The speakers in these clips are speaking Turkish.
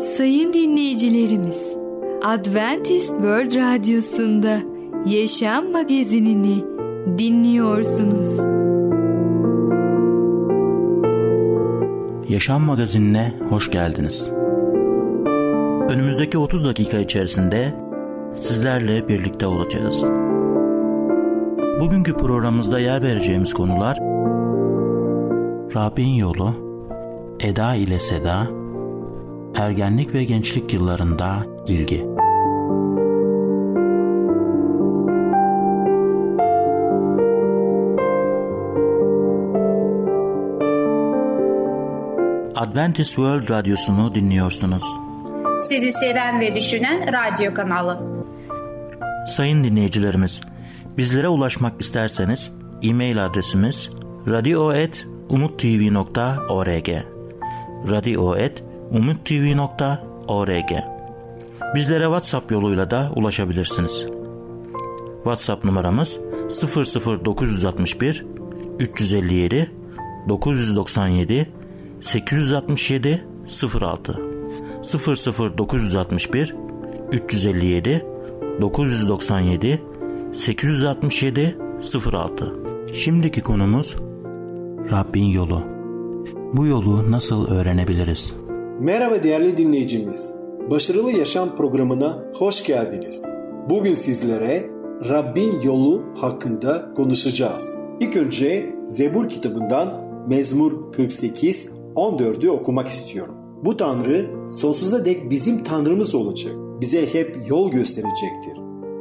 Sayın dinleyicilerimiz, Adventist World Radyosu'nda Yaşam Magazinini dinliyorsunuz. Yaşam Magazinine hoş geldiniz. Önümüzdeki 30 dakika içerisinde sizlerle birlikte olacağız. Bugünkü programımızda yer vereceğimiz konular Rabbin yolu, Eda ile Seda, ergenlik ve gençlik yıllarında ilgi. Adventist World Radyosu'nu dinliyorsunuz. Sizi seven ve düşünen radyo kanalı. Sayın dinleyicilerimiz, bizlere ulaşmak isterseniz e-mail adresimiz radio.umutv.org radio.umutv.org Bizlere WhatsApp yoluyla da ulaşabilirsiniz. WhatsApp numaramız 00961 357 997 867 06 00961 357 997 867 06 Şimdiki konumuz Rabbin yolu. Bu yolu nasıl öğrenebiliriz? Merhaba değerli dinleyicimiz. Başarılı Yaşam programına hoş geldiniz. Bugün sizlere Rabbin yolu hakkında konuşacağız. İlk önce Zebur kitabından Mezmur 48 14'ü okumak istiyorum. Bu Tanrı sonsuza dek bizim Tanrımız olacak. Bize hep yol gösterecektir.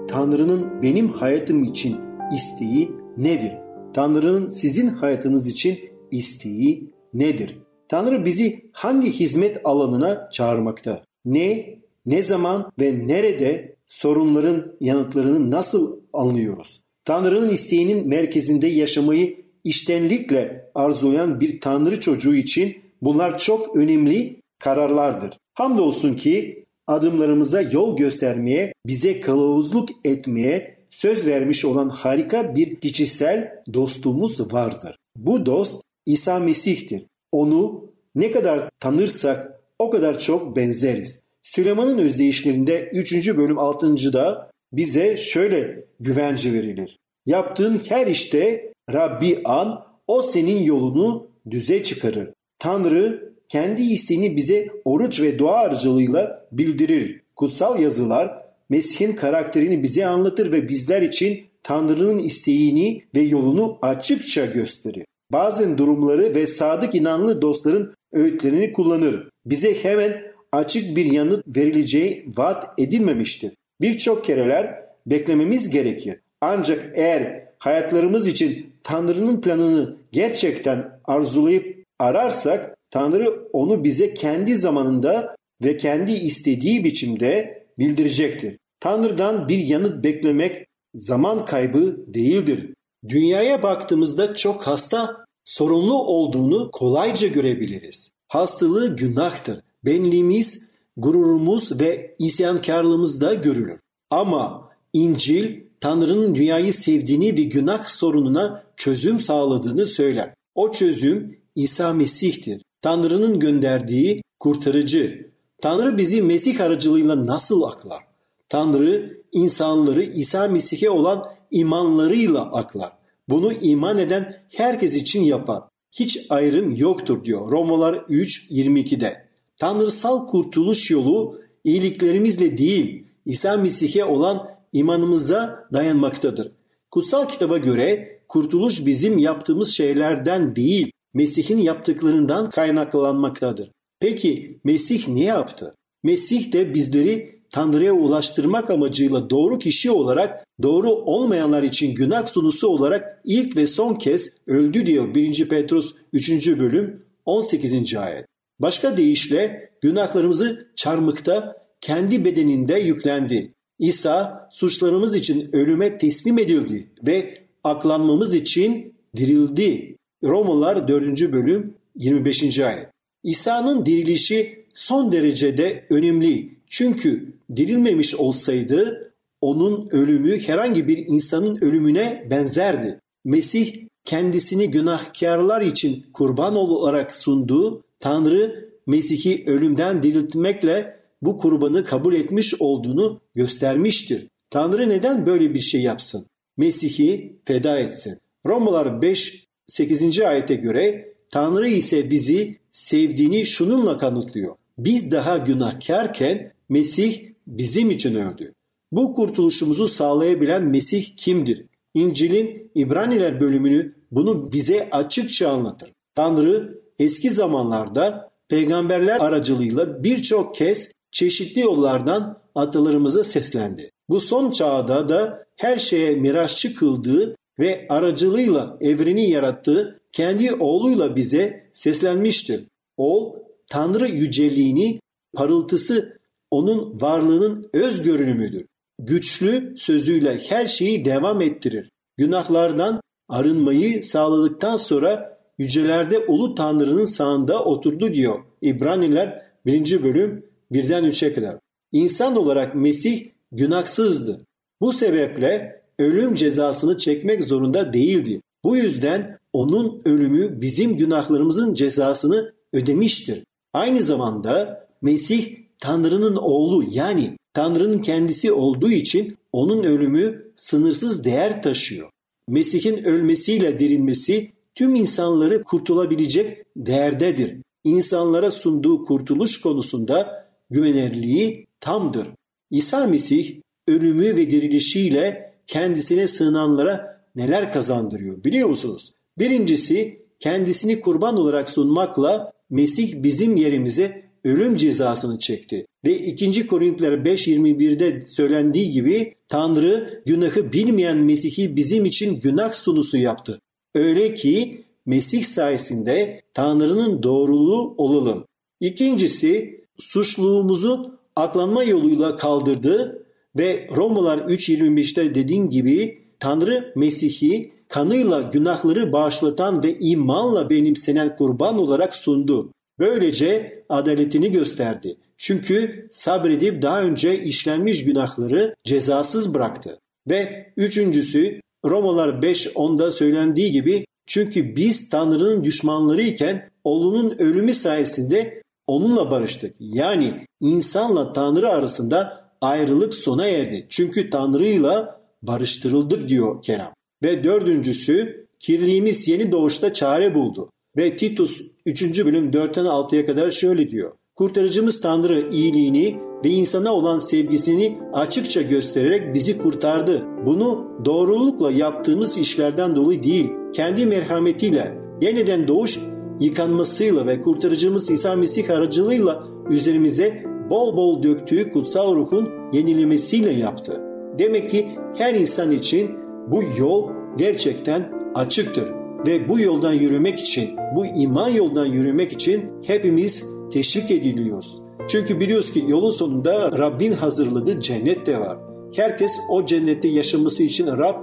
Tanrı'nın benim hayatım için isteği nedir? Tanrı'nın sizin hayatınız için isteği nedir? Tanrı bizi hangi hizmet alanına çağırmakta? Ne, ne zaman ve nerede sorunların yanıtlarını nasıl anlıyoruz? Tanrı'nın isteğinin merkezinde yaşamayı iştenlikle arzulayan bir Tanrı çocuğu için bunlar çok önemli kararlardır. Hamdolsun ki adımlarımıza yol göstermeye, bize kılavuzluk etmeye söz vermiş olan harika bir kişisel dostumuz vardır. Bu dost İsa Mesih'tir. Onu ne kadar tanırsak o kadar çok benzeriz. Süleyman'ın özdeyişlerinde 3. bölüm 6.da bize şöyle güvence verilir. Yaptığın her işte Rabbi an, o senin yolunu düze çıkarır. Tanrı kendi isteğini bize oruç ve dua aracılığıyla bildirir. Kutsal yazılar Mesih'in karakterini bize anlatır ve bizler için Tanrı'nın isteğini ve yolunu açıkça gösterir. Bazen durumları ve sadık inanlı dostların öğütlerini kullanır. Bize hemen açık bir yanıt verileceği vaat edilmemiştir. Birçok kereler beklememiz gerekir. Ancak eğer hayatlarımız için Tanrı'nın planını gerçekten arzulayıp ararsak Tanrı onu bize kendi zamanında ve kendi istediği biçimde bildirecektir. Tanrı'dan bir yanıt beklemek zaman kaybı değildir. Dünyaya baktığımızda çok hasta, sorunlu olduğunu kolayca görebiliriz. Hastalığı günahtır. Benliğimiz, gururumuz ve isyankarlığımız da görülür. Ama İncil Tanrı'nın dünyayı sevdiğini ve günah sorununa çözüm sağladığını söyler. O çözüm İsa Mesih'tir. Tanrı'nın gönderdiği kurtarıcı. Tanrı bizi Mesih aracılığıyla nasıl aklar? Tanrı insanları İsa Mesih'e olan imanlarıyla aklar. Bunu iman eden herkes için yapar. Hiç ayrım yoktur diyor Romalar 3.22'de. Tanrısal kurtuluş yolu iyiliklerimizle değil İsa Mesih'e olan imanımıza dayanmaktadır. Kutsal kitaba göre kurtuluş bizim yaptığımız şeylerden değil Mesih'in yaptıklarından kaynaklanmaktadır. Peki Mesih ne yaptı? Mesih de bizleri Tanrı'ya ulaştırmak amacıyla doğru kişi olarak doğru olmayanlar için günah sunusu olarak ilk ve son kez öldü diyor 1. Petrus 3. bölüm 18. ayet. Başka deyişle günahlarımızı çarmıkta kendi bedeninde yüklendi. İsa suçlarımız için ölüme teslim edildi ve aklanmamız için dirildi. Romalılar 4. bölüm 25. ayet. İsa'nın dirilişi son derecede önemli. Çünkü dirilmemiş olsaydı onun ölümü herhangi bir insanın ölümüne benzerdi. Mesih kendisini günahkarlar için kurban olarak sunduğu Tanrı Mesih'i ölümden diriltmekle bu kurbanı kabul etmiş olduğunu göstermiştir. Tanrı neden böyle bir şey yapsın? Mesih'i feda etsin. Romalar 5 8. ayete göre Tanrı ise bizi sevdiğini şununla kanıtlıyor. Biz daha günahkarken Mesih bizim için öldü. Bu kurtuluşumuzu sağlayabilen Mesih kimdir? İncil'in İbraniler bölümünü bunu bize açıkça anlatır. Tanrı eski zamanlarda peygamberler aracılığıyla birçok kez çeşitli yollardan atalarımıza seslendi. Bu son çağda da her şeye mirasçı kıldığı ve aracılığıyla evreni yarattığı kendi oğluyla bize seslenmiştir. Oğul Tanrı yüceliğini, parıltısı onun varlığının öz görünümüdür. Güçlü sözüyle her şeyi devam ettirir. Günahlardan arınmayı sağladıktan sonra yücelerde ulu Tanrı'nın sağında oturdu diyor. İbraniler 1. bölüm 1'den 3'e kadar. İnsan olarak Mesih günahsızdı. Bu sebeple ölüm cezasını çekmek zorunda değildi. Bu yüzden onun ölümü bizim günahlarımızın cezasını ödemiştir. Aynı zamanda Mesih Tanrı'nın oğlu yani Tanrı'nın kendisi olduğu için onun ölümü sınırsız değer taşıyor. Mesih'in ölmesiyle dirilmesi tüm insanları kurtulabilecek değerdedir. İnsanlara sunduğu kurtuluş konusunda güvenirliği tamdır. İsa Mesih ölümü ve dirilişiyle kendisine sığınanlara neler kazandırıyor biliyor musunuz? Birincisi kendisini kurban olarak sunmakla Mesih bizim yerimize ölüm cezasını çekti. Ve 2. Korintiler 5.21'de söylendiği gibi Tanrı günahı bilmeyen Mesih'i bizim için günah sunusu yaptı. Öyle ki Mesih sayesinde Tanrı'nın doğruluğu olalım. İkincisi suçluğumuzu aklanma yoluyla kaldırdı ve Romalar 3.25'te dediğim gibi Tanrı Mesih'i kanıyla günahları bağışlatan ve imanla benimsenen kurban olarak sundu. Böylece adaletini gösterdi. Çünkü sabredip daha önce işlenmiş günahları cezasız bıraktı. Ve üçüncüsü Romalar 5.10'da söylendiği gibi çünkü biz Tanrı'nın düşmanları iken oğlunun ölümü sayesinde onunla barıştık. Yani insanla Tanrı arasında ayrılık sona erdi. Çünkü Tanrı'yla barıştırıldık diyor Kerem. Ve dördüncüsü kirliğimiz yeni doğuşta çare buldu. Ve Titus 3. bölüm 4'ten 6'ya kadar şöyle diyor. Kurtarıcımız Tanrı iyiliğini ve insana olan sevgisini açıkça göstererek bizi kurtardı. Bunu doğrulukla yaptığımız işlerden dolayı değil, kendi merhametiyle, yeniden doğuş yıkanmasıyla ve kurtarıcımız İsa Mesih aracılığıyla üzerimize bol bol döktüğü kutsal ruhun yenilemesiyle yaptı. Demek ki her insan için bu yol gerçekten açıktır ve bu yoldan yürümek için, bu iman yoldan yürümek için hepimiz teşvik ediliyoruz. Çünkü biliyoruz ki yolun sonunda Rabbin hazırladığı cennet de var. Herkes o cennette yaşaması için Rab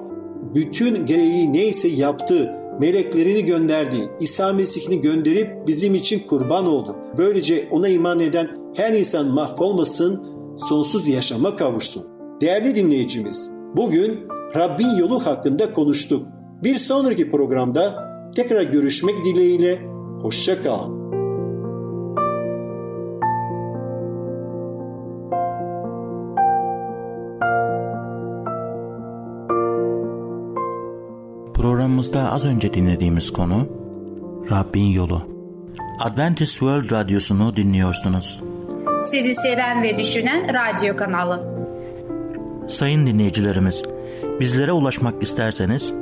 bütün gereği neyse yaptı, meleklerini gönderdi, İsa Mesih'ini gönderip bizim için kurban oldu. Böylece ona iman eden her insan mahvolmasın, sonsuz yaşama kavuşsun. Değerli dinleyicimiz, bugün Rabbin yolu hakkında konuştuk. Bir sonraki programda tekrar görüşmek dileğiyle, hoşça kalın. Programımızda az önce dinlediğimiz konu Rabbin Yolu. Adventist World Radyosu'nu dinliyorsunuz. Sizi seven ve düşünen radyo kanalı. Sayın dinleyicilerimiz, bizlere ulaşmak isterseniz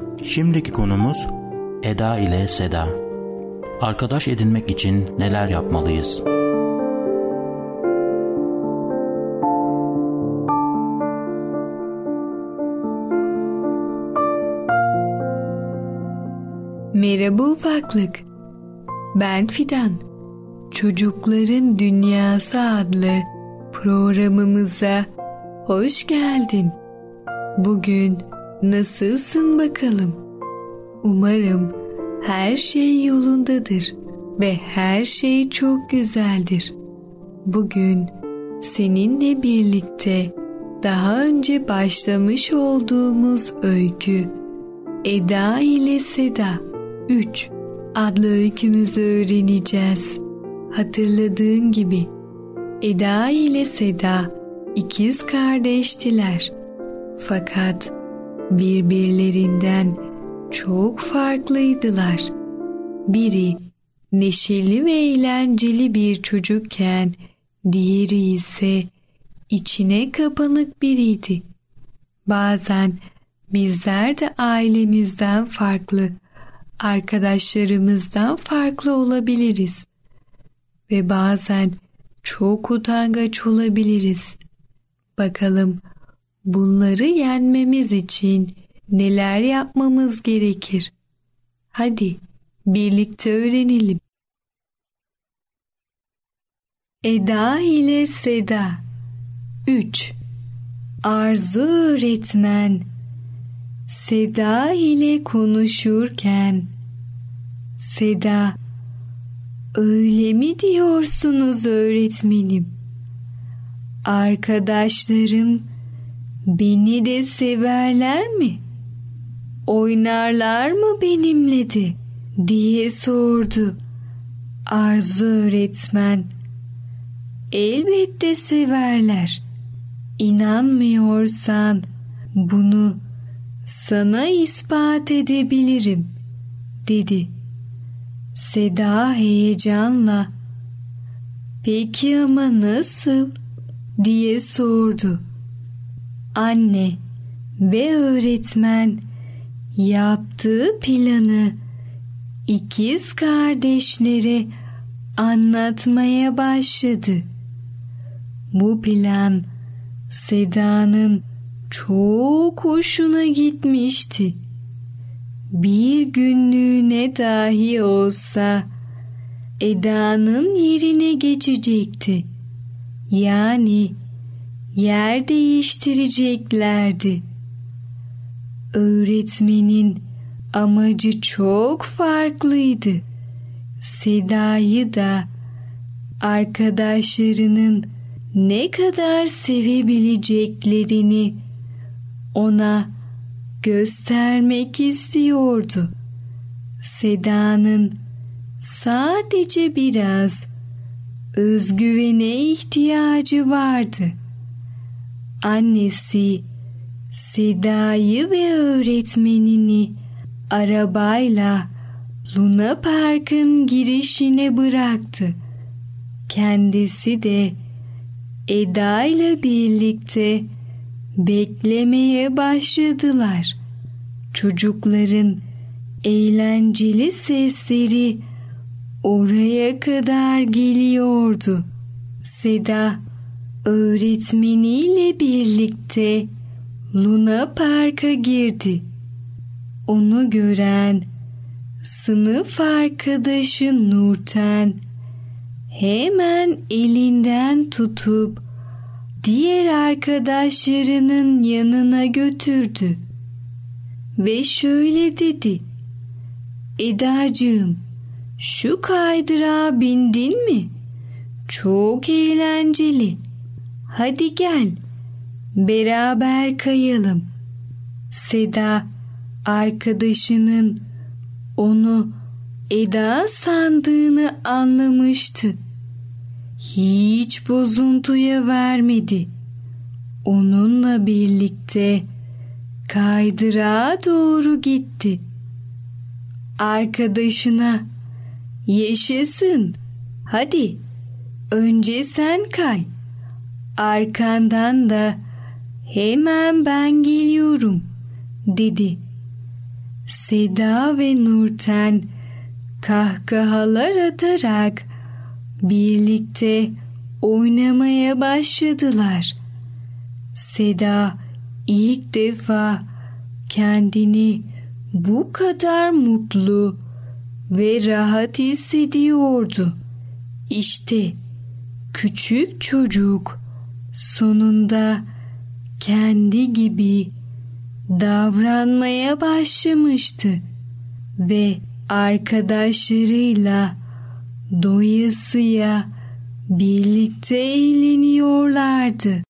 Şimdiki konumuz Eda ile Seda. Arkadaş edinmek için neler yapmalıyız? Merhaba ufaklık. Ben Fidan. Çocukların Dünyası adlı programımıza hoş geldin. Bugün nasılsın bakalım? Umarım her şey yolundadır ve her şey çok güzeldir. Bugün seninle birlikte daha önce başlamış olduğumuz öykü Eda ile Seda 3 adlı öykümüzü öğreneceğiz. Hatırladığın gibi Eda ile Seda ikiz kardeştiler. Fakat birbirlerinden çok farklıydılar. Biri neşeli ve eğlenceli bir çocukken diğeri ise içine kapanık biriydi. Bazen bizler de ailemizden farklı, arkadaşlarımızdan farklı olabiliriz ve bazen çok utangaç olabiliriz. Bakalım bunları yenmemiz için neler yapmamız gerekir? Hadi birlikte öğrenelim. Eda ile Seda 3. Arzu öğretmen Seda ile konuşurken Seda Öyle mi diyorsunuz öğretmenim? Arkadaşlarım beni de severler mi? Oynarlar mı benimle de? diye sordu. Arzu öğretmen elbette severler. İnanmıyorsan bunu sana ispat edebilirim dedi. Seda heyecanla Peki ama nasıl diye sordu. Anne ve öğretmen yaptığı planı ikiz kardeşleri anlatmaya başladı. Bu plan Seda'nın çok hoşuna gitmişti. Bir günlüğüne dahi olsa Eda'nın yerine geçecekti. Yani yer değiştireceklerdi. Öğretmenin amacı çok farklıydı. Seda'yı da arkadaşlarının ne kadar sevebileceklerini ona göstermek istiyordu. Seda'nın sadece biraz özgüvene ihtiyacı vardı. Annesi Seda'yı ve öğretmenini arabayla Luna Park'ın girişine bıraktı. Kendisi de Eda ile birlikte beklemeye başladılar. Çocukların eğlenceli sesleri oraya kadar geliyordu. Seda öğretmeniyle birlikte Luna Park'a girdi. Onu gören sınıf arkadaşı Nurten hemen elinden tutup diğer arkadaşlarının yanına götürdü ve şöyle dedi. Edacığım şu kaydırağa bindin mi? Çok eğlenceli. Hadi gel beraber kayalım. Seda arkadaşının onu Eda sandığını anlamıştı hiç bozuntuya vermedi. Onunla birlikte kaydırağa doğru gitti. Arkadaşına yaşasın hadi önce sen kay arkandan da hemen ben geliyorum dedi. Seda ve Nurten kahkahalar atarak birlikte oynamaya başladılar. Seda ilk defa kendini bu kadar mutlu ve rahat hissediyordu. İşte küçük çocuk sonunda kendi gibi davranmaya başlamıştı ve arkadaşlarıyla doyasıya birlikte eğleniyorlardı.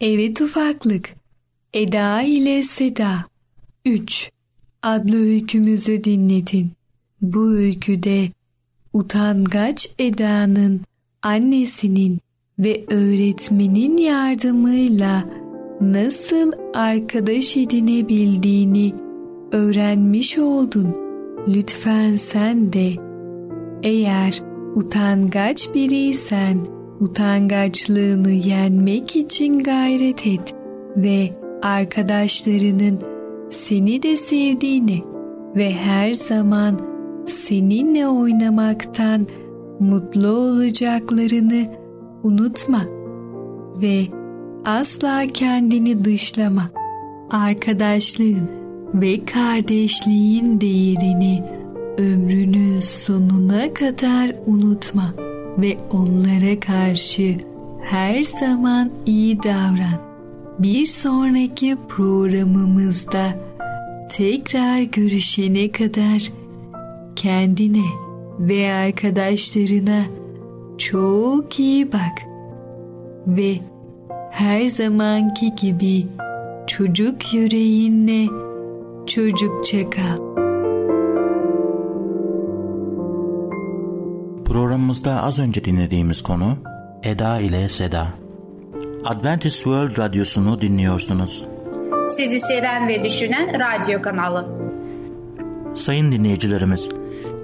Evet ufaklık Eda ile Seda 3 adlı öykümüzü dinledin. Bu öyküde utangaç Eda'nın annesinin ve öğretmenin yardımıyla nasıl arkadaş edinebildiğini öğrenmiş oldun. Lütfen sen de eğer utangaç biriysen utangaçlığını yenmek için gayret et ve arkadaşlarının seni de sevdiğini ve her zaman seninle oynamaktan mutlu olacaklarını unutma ve asla kendini dışlama. Arkadaşlığın ve kardeşliğin değerini ömrünün sonuna kadar unutma ve onlara karşı her zaman iyi davran. Bir sonraki programımızda tekrar görüşene kadar kendine ve arkadaşlarına çok iyi bak ve her zamanki gibi çocuk yüreğinle çocukça kal. Programımızda az önce dinlediğimiz konu Eda ile Seda. Adventist World Radyosu'nu dinliyorsunuz. Sizi seven ve düşünen radyo kanalı. Sayın dinleyicilerimiz,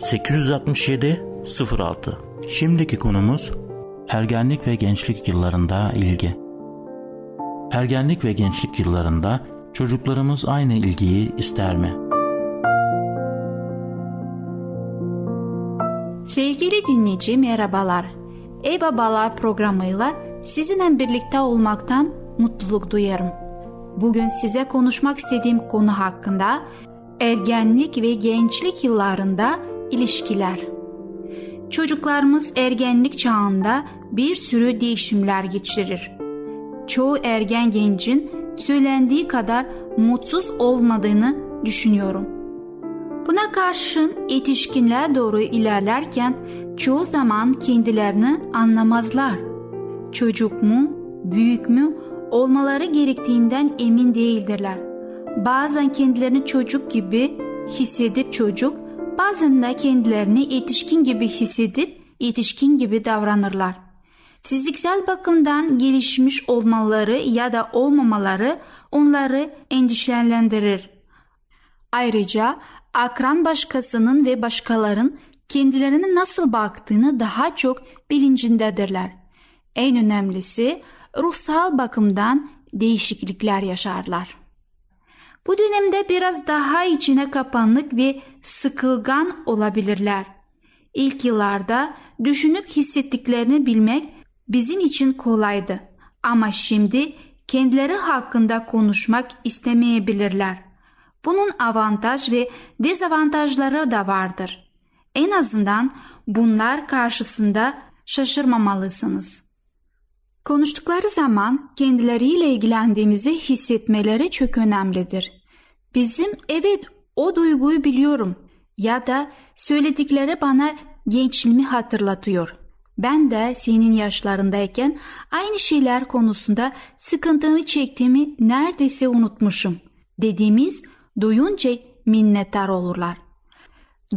867 06 Şimdiki konumuz ergenlik ve gençlik yıllarında ilgi. Ergenlik ve gençlik yıllarında çocuklarımız aynı ilgiyi ister mi? Sevgili dinleyici merhabalar. Ey Babalar programıyla sizinle birlikte olmaktan mutluluk duyarım. Bugün size konuşmak istediğim konu hakkında ergenlik ve gençlik yıllarında ilişkiler. Çocuklarımız ergenlik çağında bir sürü değişimler geçirir. Çoğu ergen gencin söylendiği kadar mutsuz olmadığını düşünüyorum. Buna karşın yetişkinliğe doğru ilerlerken çoğu zaman kendilerini anlamazlar. Çocuk mu, büyük mü olmaları gerektiğinden emin değildirler. Bazen kendilerini çocuk gibi hissedip çocuk, bazen de kendilerini yetişkin gibi hissedip yetişkin gibi davranırlar. Fiziksel bakımdan gelişmiş olmaları ya da olmamaları onları endişelendirir. Ayrıca akran başkasının ve başkaların kendilerine nasıl baktığını daha çok bilincindedirler. En önemlisi ruhsal bakımdan değişiklikler yaşarlar. Bu dönemde biraz daha içine kapanık ve sıkılgan olabilirler. İlk yıllarda düşünüp hissettiklerini bilmek bizim için kolaydı. Ama şimdi kendileri hakkında konuşmak istemeyebilirler. Bunun avantaj ve dezavantajları da vardır. En azından bunlar karşısında şaşırmamalısınız. Konuştukları zaman kendileriyle ilgilendiğimizi hissetmeleri çok önemlidir. Bizim evet o duyguyu biliyorum ya da söyledikleri bana gençliğimi hatırlatıyor. Ben de senin yaşlarındayken aynı şeyler konusunda sıkıntımı çektiğimi neredeyse unutmuşum dediğimiz duyunca minnettar olurlar.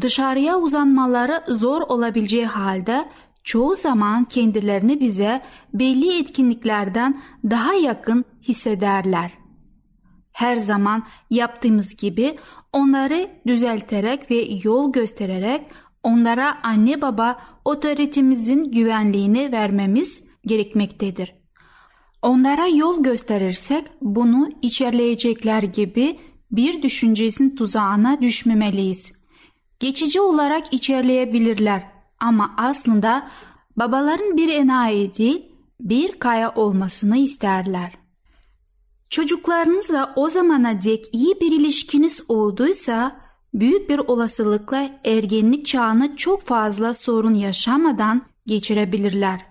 Dışarıya uzanmaları zor olabileceği halde çoğu zaman kendilerini bize belli etkinliklerden daha yakın hissederler. Her zaman yaptığımız gibi onları düzelterek ve yol göstererek onlara anne baba otoritemizin güvenliğini vermemiz gerekmektedir. Onlara yol gösterirsek bunu içerleyecekler gibi bir düşüncesin tuzağına düşmemeliyiz. Geçici olarak içerleyebilirler ama aslında babaların bir enayi bir kaya olmasını isterler. Çocuklarınızla o zamana dek iyi bir ilişkiniz olduysa büyük bir olasılıkla ergenlik çağını çok fazla sorun yaşamadan geçirebilirler.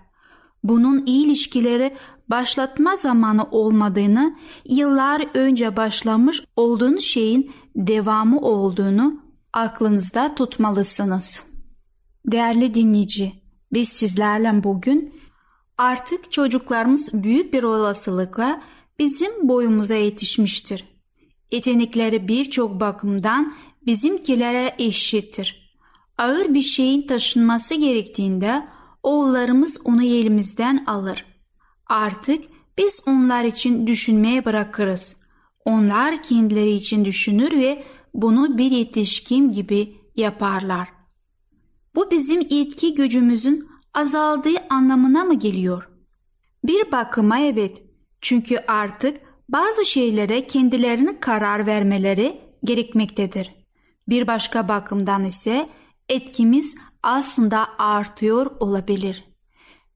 Bunun iyi ilişkileri başlatma zamanı olmadığını, yıllar önce başlamış olduğunuz şeyin devamı olduğunu aklınızda tutmalısınız. Değerli dinleyici, biz sizlerle bugün artık çocuklarımız büyük bir olasılıkla bizim boyumuza yetişmiştir. Yetenekleri birçok bakımdan bizimkilere eşittir. Ağır bir şeyin taşınması gerektiğinde oğullarımız onu elimizden alır. Artık biz onlar için düşünmeye bırakırız. Onlar kendileri için düşünür ve bunu bir yetişkin gibi yaparlar. Bu bizim yetki gücümüzün azaldığı anlamına mı geliyor? Bir bakıma evet. Çünkü artık bazı şeylere kendilerinin karar vermeleri gerekmektedir. Bir başka bakımdan ise etkimiz aslında artıyor olabilir.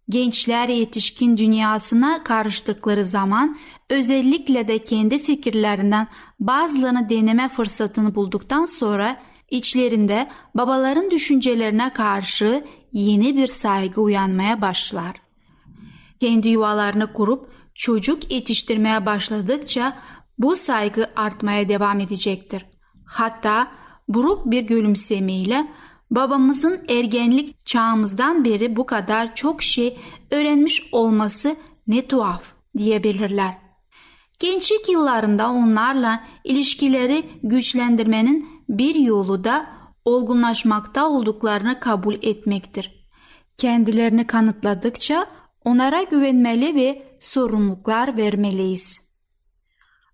Gençler yetişkin dünyasına karıştıkları zaman özellikle de kendi fikirlerinden bazılarını deneme fırsatını bulduktan sonra içlerinde babaların düşüncelerine karşı yeni bir saygı uyanmaya başlar. Kendi yuvalarını kurup çocuk yetiştirmeye başladıkça bu saygı artmaya devam edecektir. Hatta buruk bir gülümsemeyle babamızın ergenlik çağımızdan beri bu kadar çok şey öğrenmiş olması ne tuhaf diyebilirler. Gençlik yıllarında onlarla ilişkileri güçlendirmenin bir yolu da olgunlaşmakta olduklarını kabul etmektir. Kendilerini kanıtladıkça onlara güvenmeli ve sorumluluklar vermeliyiz.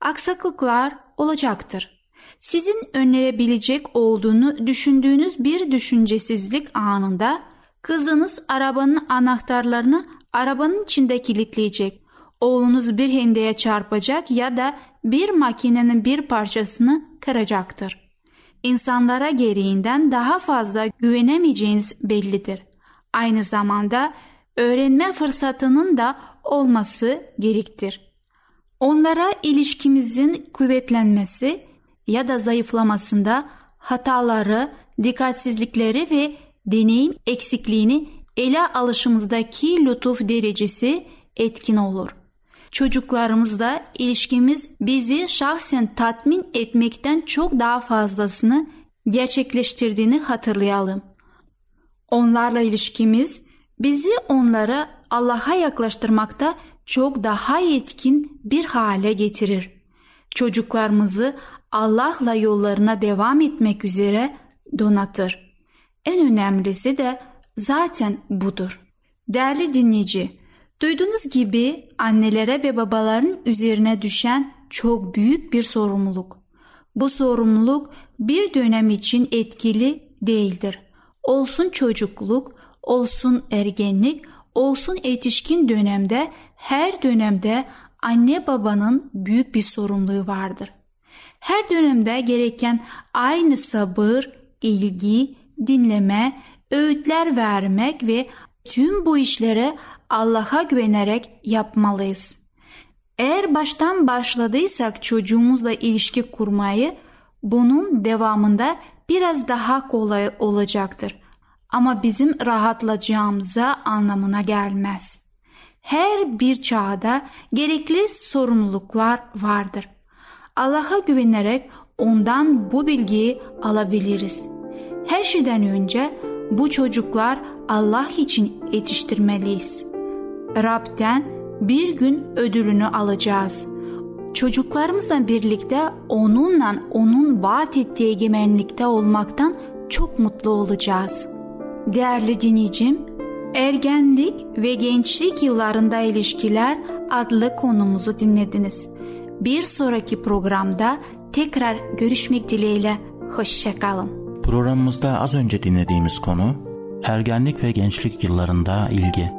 Aksaklıklar olacaktır. Sizin önleyebilecek olduğunu düşündüğünüz bir düşüncesizlik anında kızınız arabanın anahtarlarını arabanın içinde kilitleyecek. Oğlunuz bir hendeye çarpacak ya da bir makinenin bir parçasını kıracaktır. İnsanlara gereğinden daha fazla güvenemeyeceğiniz bellidir. Aynı zamanda öğrenme fırsatının da olması gerektir. Onlara ilişkimizin kuvvetlenmesi ya da zayıflamasında hataları, dikkatsizlikleri ve deneyim eksikliğini ele alışımızdaki lütuf derecesi etkin olur. Çocuklarımızda ilişkimiz bizi şahsen tatmin etmekten çok daha fazlasını gerçekleştirdiğini hatırlayalım. Onlarla ilişkimiz bizi onlara Allah'a yaklaştırmakta çok daha yetkin bir hale getirir. Çocuklarımızı Allah'la yollarına devam etmek üzere donatır. En önemlisi de zaten budur. Değerli dinleyici, duyduğunuz gibi annelere ve babaların üzerine düşen çok büyük bir sorumluluk. Bu sorumluluk bir dönem için etkili değildir. Olsun çocukluk, olsun ergenlik, olsun yetişkin dönemde her dönemde anne babanın büyük bir sorumluluğu vardır. Her dönemde gereken aynı sabır, ilgi, dinleme, öğütler vermek ve tüm bu işleri Allah'a güvenerek yapmalıyız. Eğer baştan başladıysak çocuğumuzla ilişki kurmayı bunun devamında biraz daha kolay olacaktır. Ama bizim rahatlayacağımıza anlamına gelmez. Her bir çağda gerekli sorumluluklar vardır. Allah'a güvenerek ondan bu bilgiyi alabiliriz. Her şeyden önce bu çocuklar Allah için yetiştirmeliyiz. Rab'den bir gün ödülünü alacağız. Çocuklarımızla birlikte onunla onun vaat ettiği egemenlikte olmaktan çok mutlu olacağız. Değerli dinleyicim, ergenlik ve gençlik yıllarında ilişkiler adlı konumuzu dinlediniz. Bir sonraki programda tekrar görüşmek dileğiyle hoşçakalın. Programımızda az önce dinlediğimiz konu ergenlik ve gençlik yıllarında ilgi.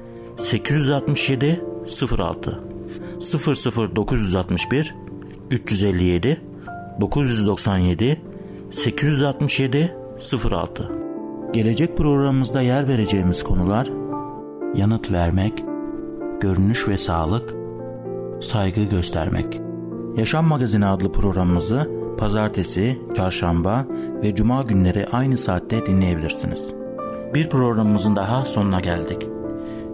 867 06 00961 357 997 867 06 Gelecek programımızda yer vereceğimiz konular yanıt vermek, görünüş ve sağlık, saygı göstermek. Yaşam Magazini adlı programımızı pazartesi, çarşamba ve cuma günleri aynı saatte dinleyebilirsiniz. Bir programımızın daha sonuna geldik.